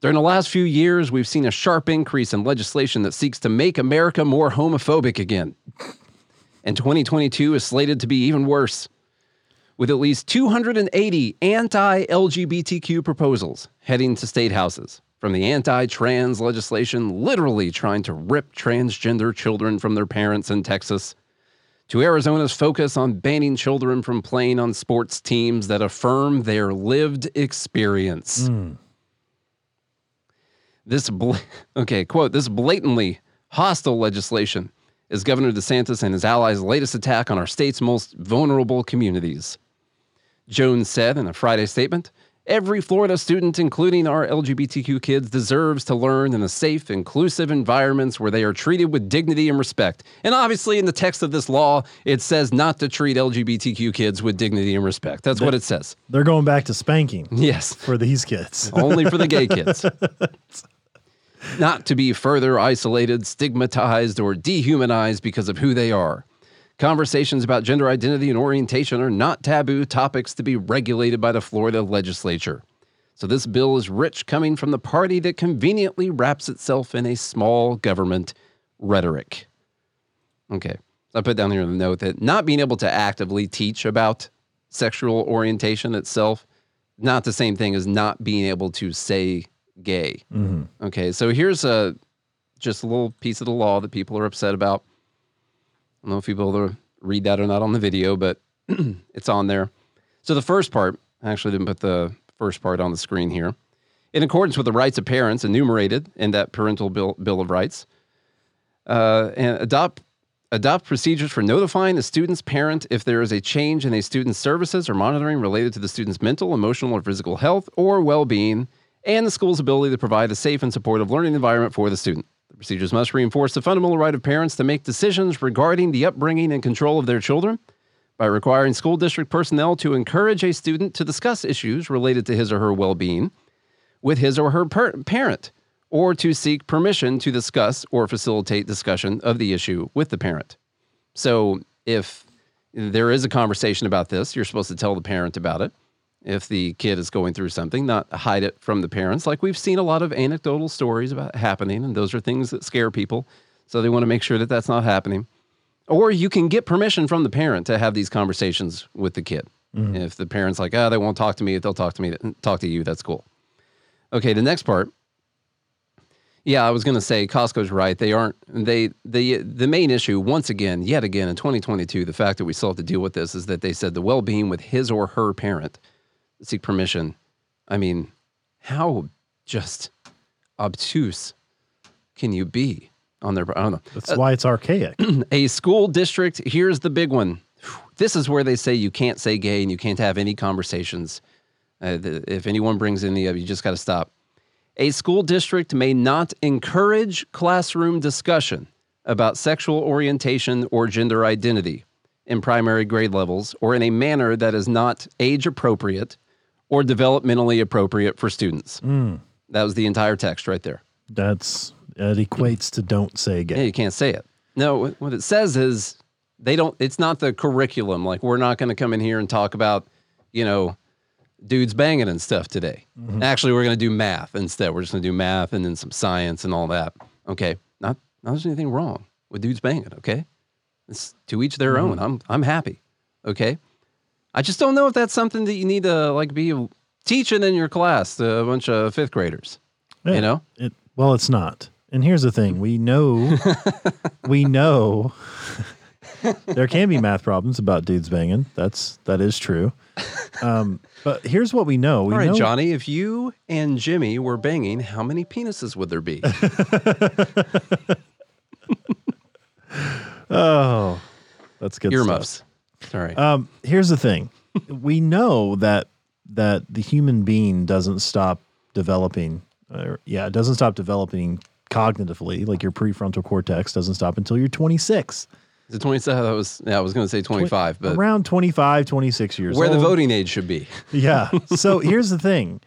[SPEAKER 2] During the last few years, we've seen a sharp increase in legislation that seeks to make America more homophobic again. And 2022 is slated to be even worse, with at least 280 anti LGBTQ proposals heading to state houses, from the anti trans legislation literally trying to rip transgender children from their parents in Texas, to Arizona's focus on banning children from playing on sports teams that affirm their lived experience. Hmm. This bl- okay, quote, this blatantly hostile legislation is Governor DeSantis and his allies' latest attack on our state's most vulnerable communities. Jones said in a Friday statement, Every Florida student, including our LGBTQ kids, deserves to learn in a safe, inclusive environments where they are treated with dignity and respect. And obviously, in the text of this law, it says not to treat LGBTQ kids with dignity and respect. That's what it says.
[SPEAKER 3] They're going back to spanking
[SPEAKER 2] Yes.
[SPEAKER 3] for these kids.
[SPEAKER 2] Only for the gay kids. Not to be further isolated, stigmatized, or dehumanized because of who they are. Conversations about gender identity and orientation are not taboo topics to be regulated by the Florida legislature. So, this bill is rich coming from the party that conveniently wraps itself in a small government rhetoric. Okay. I put down here the note that not being able to actively teach about sexual orientation itself, not the same thing as not being able to say gay. Okay. So here's a just a little piece of the law that people are upset about. I don't know if able to read that or not on the video, but it's on there. So the first part, I actually didn't put the first part on the screen here. In accordance with the rights of parents enumerated in that parental bill, bill of rights, uh, and adopt adopt procedures for notifying a student's parent if there is a change in a student's services or monitoring related to the student's mental, emotional, or physical health or well-being, and the school's ability to provide a safe and supportive learning environment for the student. The procedures must reinforce the fundamental right of parents to make decisions regarding the upbringing and control of their children by requiring school district personnel to encourage a student to discuss issues related to his or her well-being with his or her per- parent or to seek permission to discuss or facilitate discussion of the issue with the parent. So, if there is a conversation about this, you're supposed to tell the parent about it. If the kid is going through something, not hide it from the parents. Like we've seen a lot of anecdotal stories about happening, and those are things that scare people. So, they want to make sure that that's not happening. Or you can get permission from the parent to have these conversations with the kid. Mm-hmm. If the parent's like, oh, they won't talk to me, if they'll talk to me, talk to you, that's cool. Okay, the next part. Yeah, I was going to say Costco's right. They aren't they the the main issue once again, yet again in 2022, the fact that we still have to deal with this is that they said the well-being with his or her parent seek permission. I mean, how just obtuse can you be on their I don't know.
[SPEAKER 3] That's why it's archaic.
[SPEAKER 2] a school district, here's the big one. This is where they say you can't say gay and you can't have any conversations. Uh, the, if anyone brings any of you, just got to stop. A school district may not encourage classroom discussion about sexual orientation or gender identity in primary grade levels or in a manner that is not age appropriate or developmentally appropriate for students. Hmm. That was the entire text right there.
[SPEAKER 3] That's that equates to don't say
[SPEAKER 2] Yeah, you can't say it. No, what it says is they don't. It's not the curriculum. Like we're not going to come in here and talk about, you know, dudes banging and stuff today. Mm-hmm. Actually, we're going to do math instead. We're just going to do math and then some science and all that. Okay, not not there's anything wrong with dudes banging. Okay, it's to each their mm-hmm. own. I'm I'm happy. Okay, I just don't know if that's something that you need to like be teaching in your class to a bunch of fifth graders.
[SPEAKER 3] Yeah,
[SPEAKER 2] You know,
[SPEAKER 3] It, well, it's not. And here's the thing: we know, we know, there can be math problems about dudes banging. That's that is true. Um, but here's what we know: we
[SPEAKER 2] All right,
[SPEAKER 3] know,
[SPEAKER 2] Johnny, if you and Jimmy were banging, how many penises would there be?
[SPEAKER 3] Oh, that's good. stuff.
[SPEAKER 2] Sorry.
[SPEAKER 3] Um, here's the thing: we know that that the human being doesn't stop developing. Yeah, it doesn't stop developing cognitively. Like your prefrontal cortex doesn't stop until you're 26.
[SPEAKER 2] Is it 27? That was, yeah, I was going to say 25, but
[SPEAKER 3] Around 25, 26 years
[SPEAKER 2] where
[SPEAKER 3] old.
[SPEAKER 2] the voting age should be.
[SPEAKER 3] Yeah. So here's the thing: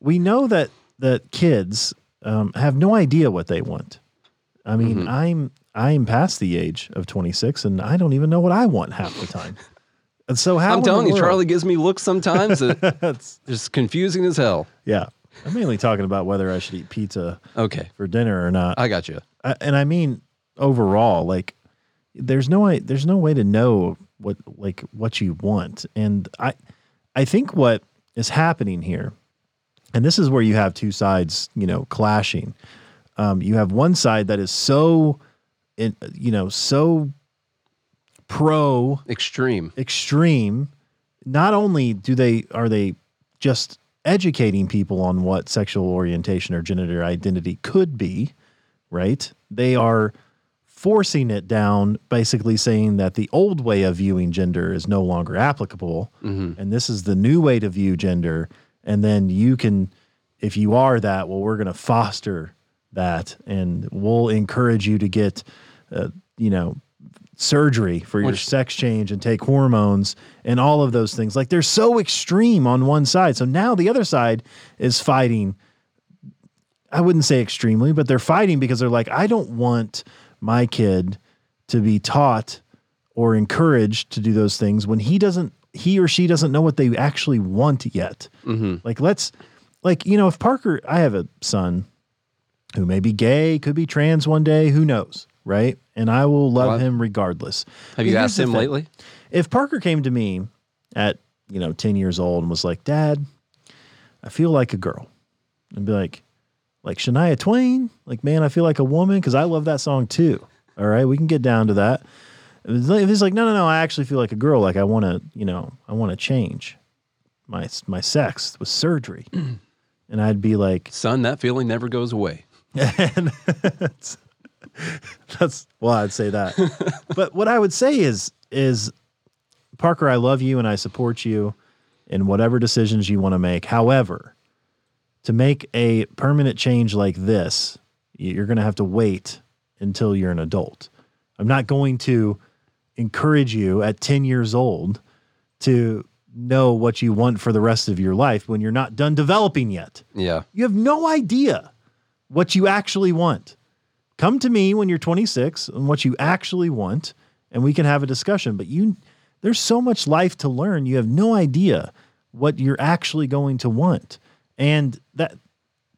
[SPEAKER 3] we know that that kids um, have no idea what they want. I mean,
[SPEAKER 2] Mm-hmm.
[SPEAKER 3] I'm I'm past the age of 26, and I don't even know what I want half the time. And so how?
[SPEAKER 2] I'm telling you, Charlie gives me looks sometimes
[SPEAKER 3] That's-
[SPEAKER 2] just confusing as hell.
[SPEAKER 3] yeah. I'm mainly talking about whether I should eat pizza
[SPEAKER 2] Okay,
[SPEAKER 3] for dinner or not.
[SPEAKER 2] I got you.
[SPEAKER 3] I, and I mean overall, like there's no way there's no way to know what like what you want. And I I think what is happening here, and this is where you have two sides, you know, clashing. Um, you have one side that is so, in, you know, so pro
[SPEAKER 2] Extreme.
[SPEAKER 3] extreme not only do they are they just educating people on what sexual orientation or gender identity could be right they are forcing it down basically saying that the old way of viewing gender is no longer applicable mm-hmm. and this is the new way to view gender and then you can if you are that well we're going to foster that and we'll encourage you to get uh, you know surgery for your
[SPEAKER 2] Which-
[SPEAKER 3] sex change and take hormones and all of those things. Like they're so extreme on one side. So now the other side is fighting. I wouldn't say extremely, but they're fighting because they're like, I don't want my kid to be taught or encouraged to do those things when he doesn't, he or she doesn't know what they actually want yet. Like, let's, like, you know, if Parker, I have a son who may be gay, could be trans one day, who knows, right? And I will love him regardless.
[SPEAKER 2] Have you
[SPEAKER 3] Here's
[SPEAKER 2] asked him lately?
[SPEAKER 3] If Parker came to me at, you know, 10 years old and was like, Dad, I feel like a girl, and be like, like Shania Twain, like, man, I feel like a woman because I love that song too. All right, we can get down to that. If he's like, no, no, no, I actually feel like a girl. Like I want to, you know, I want to change my my sex with surgery, and I'd be like,
[SPEAKER 2] Son, that feeling never goes away.
[SPEAKER 3] and that's, well, I'd say that. but what I would say is is Parker, I love you and I support you in whatever decisions you want to make. However, to make a permanent change like this, you're going to have to wait until you're an adult. I'm not going to encourage you at 10 years old to know what you want for the rest of your life when you're not done developing yet.
[SPEAKER 2] Yeah.
[SPEAKER 3] You have no idea what you actually want. Come to me when you're 26 and what you actually want, and we can have a discussion. But you, there's so much life to learn. You have no idea what you're actually going to want, and that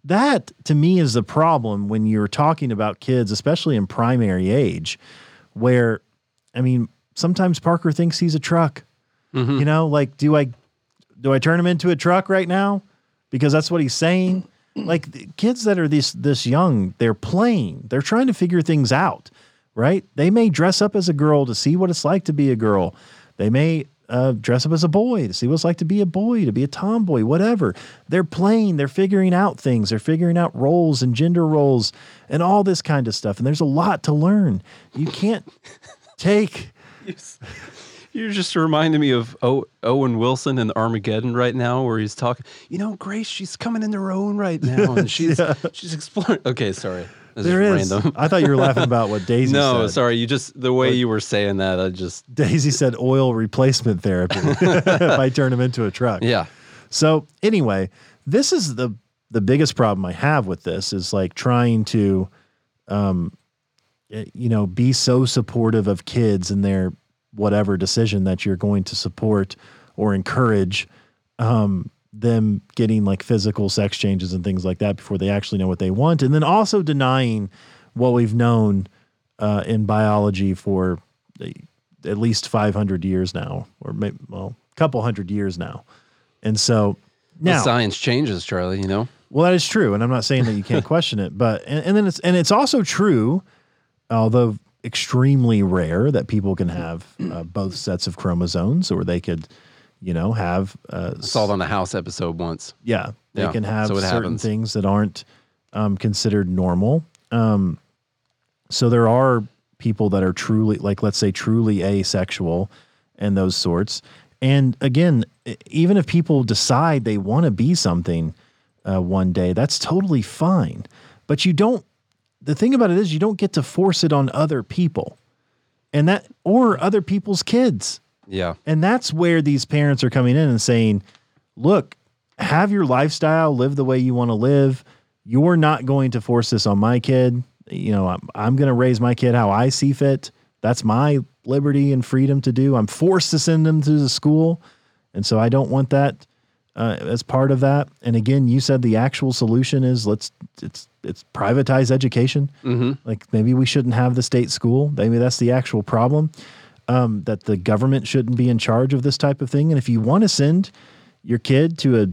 [SPEAKER 3] that to me is the problem when you're talking about kids, especially in primary age, where, I mean, sometimes Parker thinks he's a truck. Mm-hmm. You know, like, do I do I turn him into a truck right now? Because that's what he's saying. Like kids that are this this young, they're playing. They're trying to figure things out, right? They may dress up as a girl to see what it's like to be a girl. They may uh, dress up as a boy to see what it's like to be a boy, to be a tomboy, whatever. They're playing, they're figuring out things, they're figuring out roles and gender roles and all this kind of stuff. And there's a lot to learn. You can't take.
[SPEAKER 2] You're just reminding me of o- Owen Wilson in Armageddon right now, where he's talking. You know, Grace, she's coming into her own right now, and she's she's exploring. Okay, sorry, This
[SPEAKER 3] There is.
[SPEAKER 2] random.
[SPEAKER 3] I thought you were laughing about what Daisy
[SPEAKER 2] no,
[SPEAKER 3] said.
[SPEAKER 2] No, sorry. You just the way you were saying that. I just
[SPEAKER 3] Daisy said oil replacement therapy if I turn him into a truck.
[SPEAKER 2] yeah.
[SPEAKER 3] So anyway, this is the the biggest problem I have with this is like trying to, um, eh, you know, be so supportive of kids and their whatever decision that you're going to support or encourage um, them getting like physical sex changes and things like that before they actually know what they want, and then also denying what we've known uh, in biology for eh, at least 500 years now, or maybe well, a couple hundred years now. And so
[SPEAKER 2] Now,
[SPEAKER 3] now,
[SPEAKER 2] science changes, Charlie. You know.
[SPEAKER 3] well, that is true, and I'm not saying that you can't question it, but and, and then it's and it's also true, although extremely rare, that people can have uh, both sets of chromosomes, or they could, you know, have uh,
[SPEAKER 2] Saw it on the House episode once.
[SPEAKER 3] yeah, they
[SPEAKER 2] Yeah,
[SPEAKER 3] can have
[SPEAKER 2] so
[SPEAKER 3] certain
[SPEAKER 2] happens.
[SPEAKER 3] things that aren't um, considered normal. Um, so there are people that are truly, like, let's say, truly asexual and those sorts. And again, even if people decide they want to be something uh, one day, that's totally fine. But you don't, the thing about it is, you don't get to force it on other people and that, or other people's kids.
[SPEAKER 2] Yeah.
[SPEAKER 3] And that's where these parents are coming in and saying, look, have your lifestyle, live the way you want to live. You're not going to force this on my kid. You know, I'm, I'm going to raise my kid how I see fit. That's my liberty and freedom to do. I'm forced to send them to the school. And so I don't want that uh, as part of that. And again, you said the actual solution is let's, it's, it's privatize education.
[SPEAKER 2] Mm-hmm.
[SPEAKER 3] Like maybe we shouldn't have the state school. Maybe that's the actual problem. Um, that the government shouldn't be in charge of this type of thing. And if you want to send your kid to a,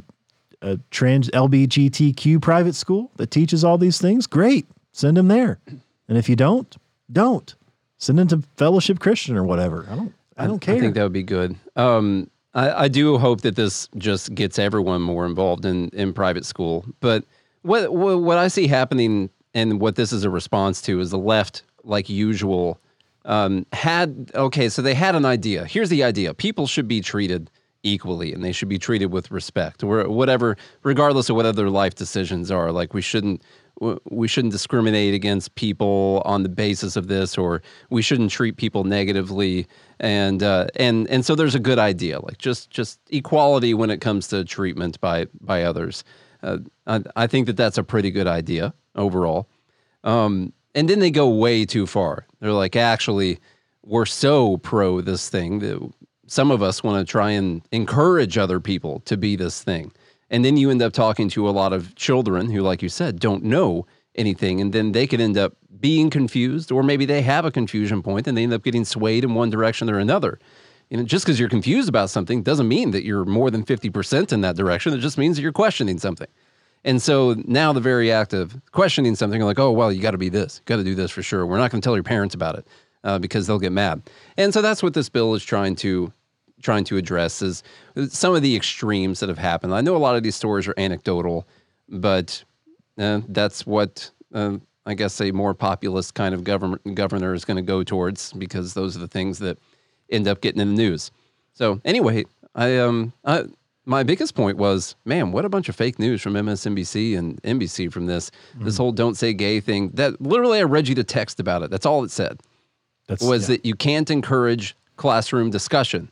[SPEAKER 3] a trans LBGTQ private school that teaches all these things, great, send them there. And if you don't, don't send them to Fellowship Christian or whatever. I don't, I don't care.
[SPEAKER 2] I think that would be good. Um, I, I do hope that this just gets everyone more involved in, in private school. But what, what what I see happening and what this is a response to is the left, like usual, um, had okay. So they had an idea. Here's the idea: people should be treated equally, and they should be treated with respect, or whatever, regardless of what other life decisions are. Like we shouldn't we shouldn't discriminate against people on the basis of this, or we shouldn't treat people negatively. And uh, and and so there's a good idea, like just just equality when it comes to treatment by by others. Uh, I, I think that that's a pretty good idea overall. Um, and then they go way too far. They're like, actually, we're so pro this thing that some of us want to try and encourage other people to be this thing. And then you end up talking to a lot of children who, like you said, don't know anything. And then they could end up being confused, or maybe they have a confusion point and they end up getting swayed in one direction or another. You know, just because you're confused about something doesn't mean that you're more than 50% in that direction. It just means that you're questioning something. And so now the very act of questioning something, like, oh, well, you got to be this, got to do this for sure. We're not going to tell your parents about it uh, because they'll get mad. And so that's what this bill is trying to trying to address is some of the extremes that have happened. I know a lot of these stories are anecdotal, but uh, that's what uh, I guess a more populist kind of government governor is going to go towards because those are the things that end up getting in the news. So anyway, I um I, my biggest point was, man, what a bunch of fake news from MSNBC and NBC from this this whole "don't say gay" thing. That literally, I read you the text about it. That's all it said
[SPEAKER 3] That's,
[SPEAKER 2] was
[SPEAKER 3] yeah.
[SPEAKER 2] that you can't encourage classroom discussion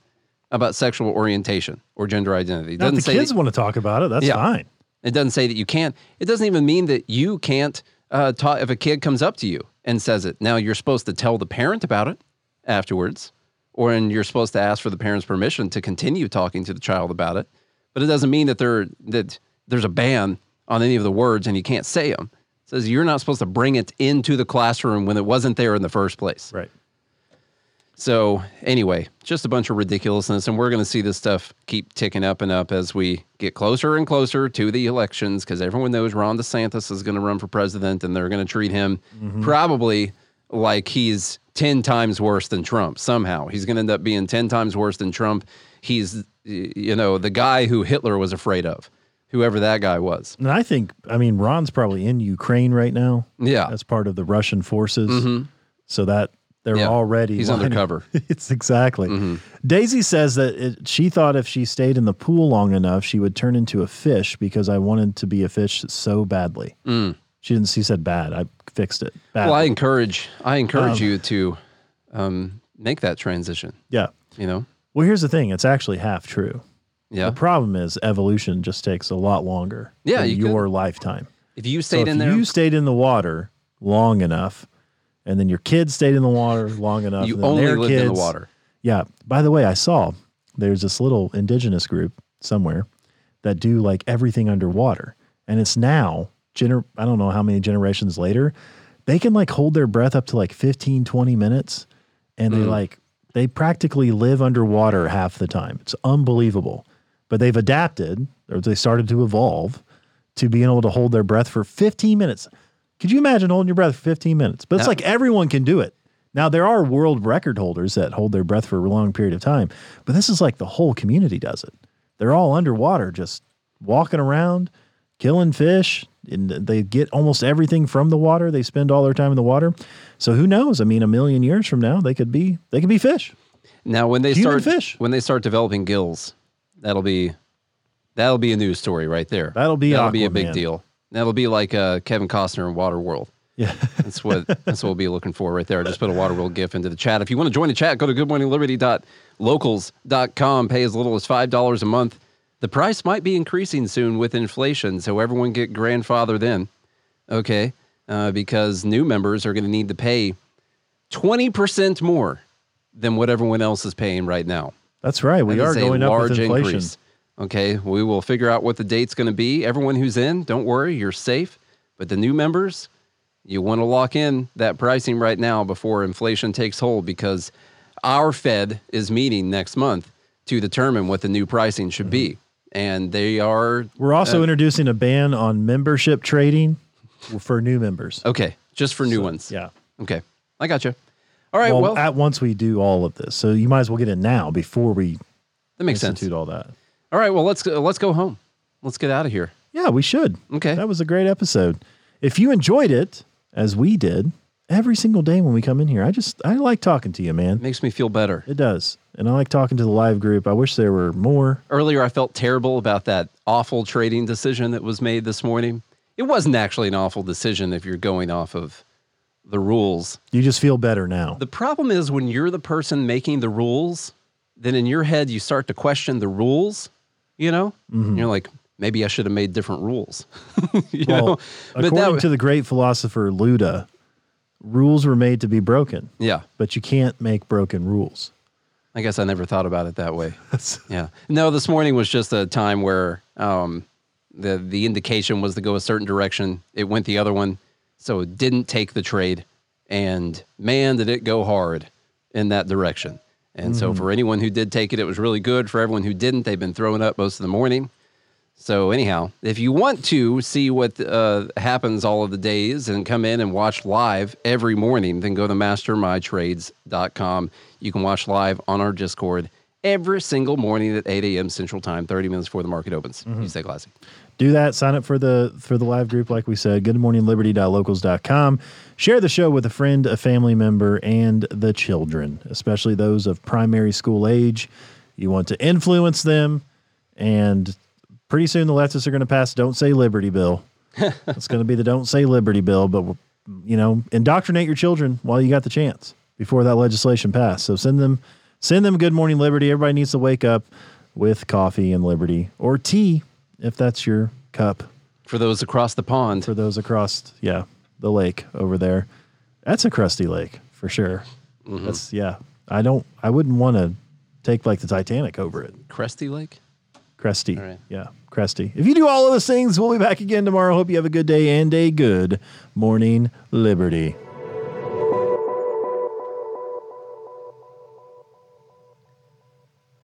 [SPEAKER 2] about sexual orientation or gender identity. It
[SPEAKER 3] Now, if
[SPEAKER 2] doesn't
[SPEAKER 3] the
[SPEAKER 2] say
[SPEAKER 3] kids
[SPEAKER 2] that,
[SPEAKER 3] want to talk about it, that's
[SPEAKER 2] Yeah.
[SPEAKER 3] fine.
[SPEAKER 2] it doesn't say that you can't. It doesn't even mean that you can't uh, talk if a kid comes up to you and says it. Now you're supposed to tell the parent about it afterwards, or and you're supposed to ask for the parent's permission to continue talking to the child about it. But it doesn't mean that there that there's a ban on any of the words and you can't say them. It says you're not supposed to bring it into the classroom when it wasn't there in the first place.
[SPEAKER 3] Right.
[SPEAKER 2] So anyway, just a bunch of ridiculousness, and we're going to see this stuff keep ticking up and up as we get closer and closer to the elections, because everyone knows Ron DeSantis is going to run for president, and they're going to treat him mm-hmm. probably like he's ten times worse than Trump. Somehow, he's going to end up being ten times worse than Trump. He's, you know, the guy who Hitler was afraid of, whoever that guy was.
[SPEAKER 3] And I think, I mean, Ron's probably in Ukraine right now.
[SPEAKER 2] Yeah.
[SPEAKER 3] As part of the Russian forces. Mm-hmm. So that they're
[SPEAKER 2] Yeah.
[SPEAKER 3] already.
[SPEAKER 2] He's
[SPEAKER 3] lining-
[SPEAKER 2] undercover.
[SPEAKER 3] it's exactly. Daisy says that it, she thought if she stayed in the pool long enough, she would turn into a fish because I wanted to be a fish so badly. She didn't. She said bad. I fixed it. Badly.
[SPEAKER 2] Well, I encourage, I encourage
[SPEAKER 3] Um,
[SPEAKER 2] you to um, make that transition.
[SPEAKER 3] yeah.
[SPEAKER 2] You know,
[SPEAKER 3] Well, here's the thing. It's actually half true.
[SPEAKER 2] yeah.
[SPEAKER 3] The problem is evolution just takes a lot longer.
[SPEAKER 2] Yeah, you could-
[SPEAKER 3] your lifetime.
[SPEAKER 2] If you
[SPEAKER 3] So
[SPEAKER 2] stayed
[SPEAKER 3] if
[SPEAKER 2] in there,
[SPEAKER 3] you stayed in the water long enough, and then your kids stayed in the water long enough,
[SPEAKER 2] you
[SPEAKER 3] and then
[SPEAKER 2] only
[SPEAKER 3] their
[SPEAKER 2] lived in the
[SPEAKER 3] kids-
[SPEAKER 2] water.
[SPEAKER 3] Yeah. By the way, I saw there's this little indigenous group somewhere that do like everything underwater, and it's now gener. I don't know how many generations later, they can like hold their breath up to like 15, 20 minutes, and
[SPEAKER 2] Hmm.
[SPEAKER 3] they like they practically live underwater half the time. It's unbelievable. But they've adapted, or they started to evolve to being able to hold their breath for 15 minutes. Could you imagine holding your breath for 15 minutes? But it's
[SPEAKER 2] Now-
[SPEAKER 3] like everyone can do it. Now there are world record holders that hold their breath for a long period of time, but this is like the whole community does it. They're all underwater, just walking around, killing fish, and they get almost everything from the water. They spend all their time in the water. So who knows? I mean, a million years from now, they could be they could be fish.
[SPEAKER 2] Now, when they
[SPEAKER 3] Human
[SPEAKER 2] start
[SPEAKER 3] fish.
[SPEAKER 2] when they start developing gills, that'll be that'll be a news story right there.
[SPEAKER 3] That'll be
[SPEAKER 2] that'll be a big deal. That'll be like uh, Kevin Costner in Waterworld.
[SPEAKER 3] Yeah.
[SPEAKER 2] That's what that's what we'll be looking for right there. I just put a Waterworld GIF into the chat. If you want to join the chat, go to goodmorningliberty.locals.com. Pay as little as five dollars a month. The price might be increasing soon with inflation, so everyone get grandfathered in. Okay, uh, because new members are going to need to pay twenty percent more than what everyone else is paying right now.
[SPEAKER 3] That's right. We
[SPEAKER 2] That
[SPEAKER 3] are going up with inflation.
[SPEAKER 2] increase. Okay, we will figure out what the date's going to be. Everyone who's in, don't worry, you're safe. But the new members, you want to lock in that pricing right now before inflation takes hold because our Fed is meeting next month to determine what the new pricing should be.
[SPEAKER 3] Mm-hmm.
[SPEAKER 2] And they are
[SPEAKER 3] We're also introducing a ban on membership trading for new members.
[SPEAKER 2] okay, just for new ones.
[SPEAKER 3] Yeah.
[SPEAKER 2] Okay, I got you. All right,
[SPEAKER 3] well,
[SPEAKER 2] well,
[SPEAKER 3] at once we do all of this, so you might as well get it now before we
[SPEAKER 2] that makes sense.
[SPEAKER 3] institute all that.
[SPEAKER 2] All right, well, let's go, let's go home. Let's get out of here.
[SPEAKER 3] Yeah, we should.
[SPEAKER 2] Okay.
[SPEAKER 3] That was a great episode. If you enjoyed it, as we did, every single day when we come in here, I just I like talking to you, man.
[SPEAKER 2] Makes me feel better.
[SPEAKER 3] It does. And I like talking to the live group. I wish there were more.
[SPEAKER 2] Earlier, I felt terrible about that awful trading decision that was made this morning. It wasn't actually an awful decision if you're going off of the rules.
[SPEAKER 3] You just feel better now.
[SPEAKER 2] The problem is when you're the person making the rules, then in your head you start to question the rules, you know?
[SPEAKER 3] Mm-hmm.
[SPEAKER 2] You're like, maybe I should have made different rules. you
[SPEAKER 3] well,
[SPEAKER 2] know? But
[SPEAKER 3] according
[SPEAKER 2] that,
[SPEAKER 3] to the great philosopher Luda, rules were made to be broken,
[SPEAKER 2] yeah,
[SPEAKER 3] but you can't make broken rules.
[SPEAKER 2] I guess I never thought about it that way. yeah. No, this morning was just a time where um, the the indication was to go a certain direction. It went the other one, so it didn't take the trade. And man, did it go hard in that direction. And so for anyone who did take it, it was really good. For everyone who didn't, they've been throwing up most of the morning. So anyhow, if you want to see what uh, happens all of the days and come in and watch live every morning, then go to mastermytrades.com. You can watch live on our Discord every single morning at 8 a.m. Central Time, 30 minutes before the market opens. You stay classy.
[SPEAKER 3] Do that. Sign up for the for the live group like we said good morning liberty.locals.com share the show with a friend a family member and the children especially those of primary school age. You want to influence them and pretty soon the leftists are going to pass don't say liberty bill. It's going to be the don't say liberty bill but you know indoctrinate your children while you got the chance before that legislation passed. So send them send them good morning liberty. Everybody needs to wake up with coffee and liberty or tea if that's your cup.
[SPEAKER 2] For those across the pond,
[SPEAKER 3] for those across yeah the lake over there. That's a crusty lake for sure. Mm-hmm. That's yeah. I don't i wouldn't want to take like the titanic over it.
[SPEAKER 2] Cresty Lake.
[SPEAKER 3] cresty
[SPEAKER 2] right.
[SPEAKER 3] yeah cresty if you do all of those things we'll be back again tomorrow. Hope you have a good day and a good morning liberty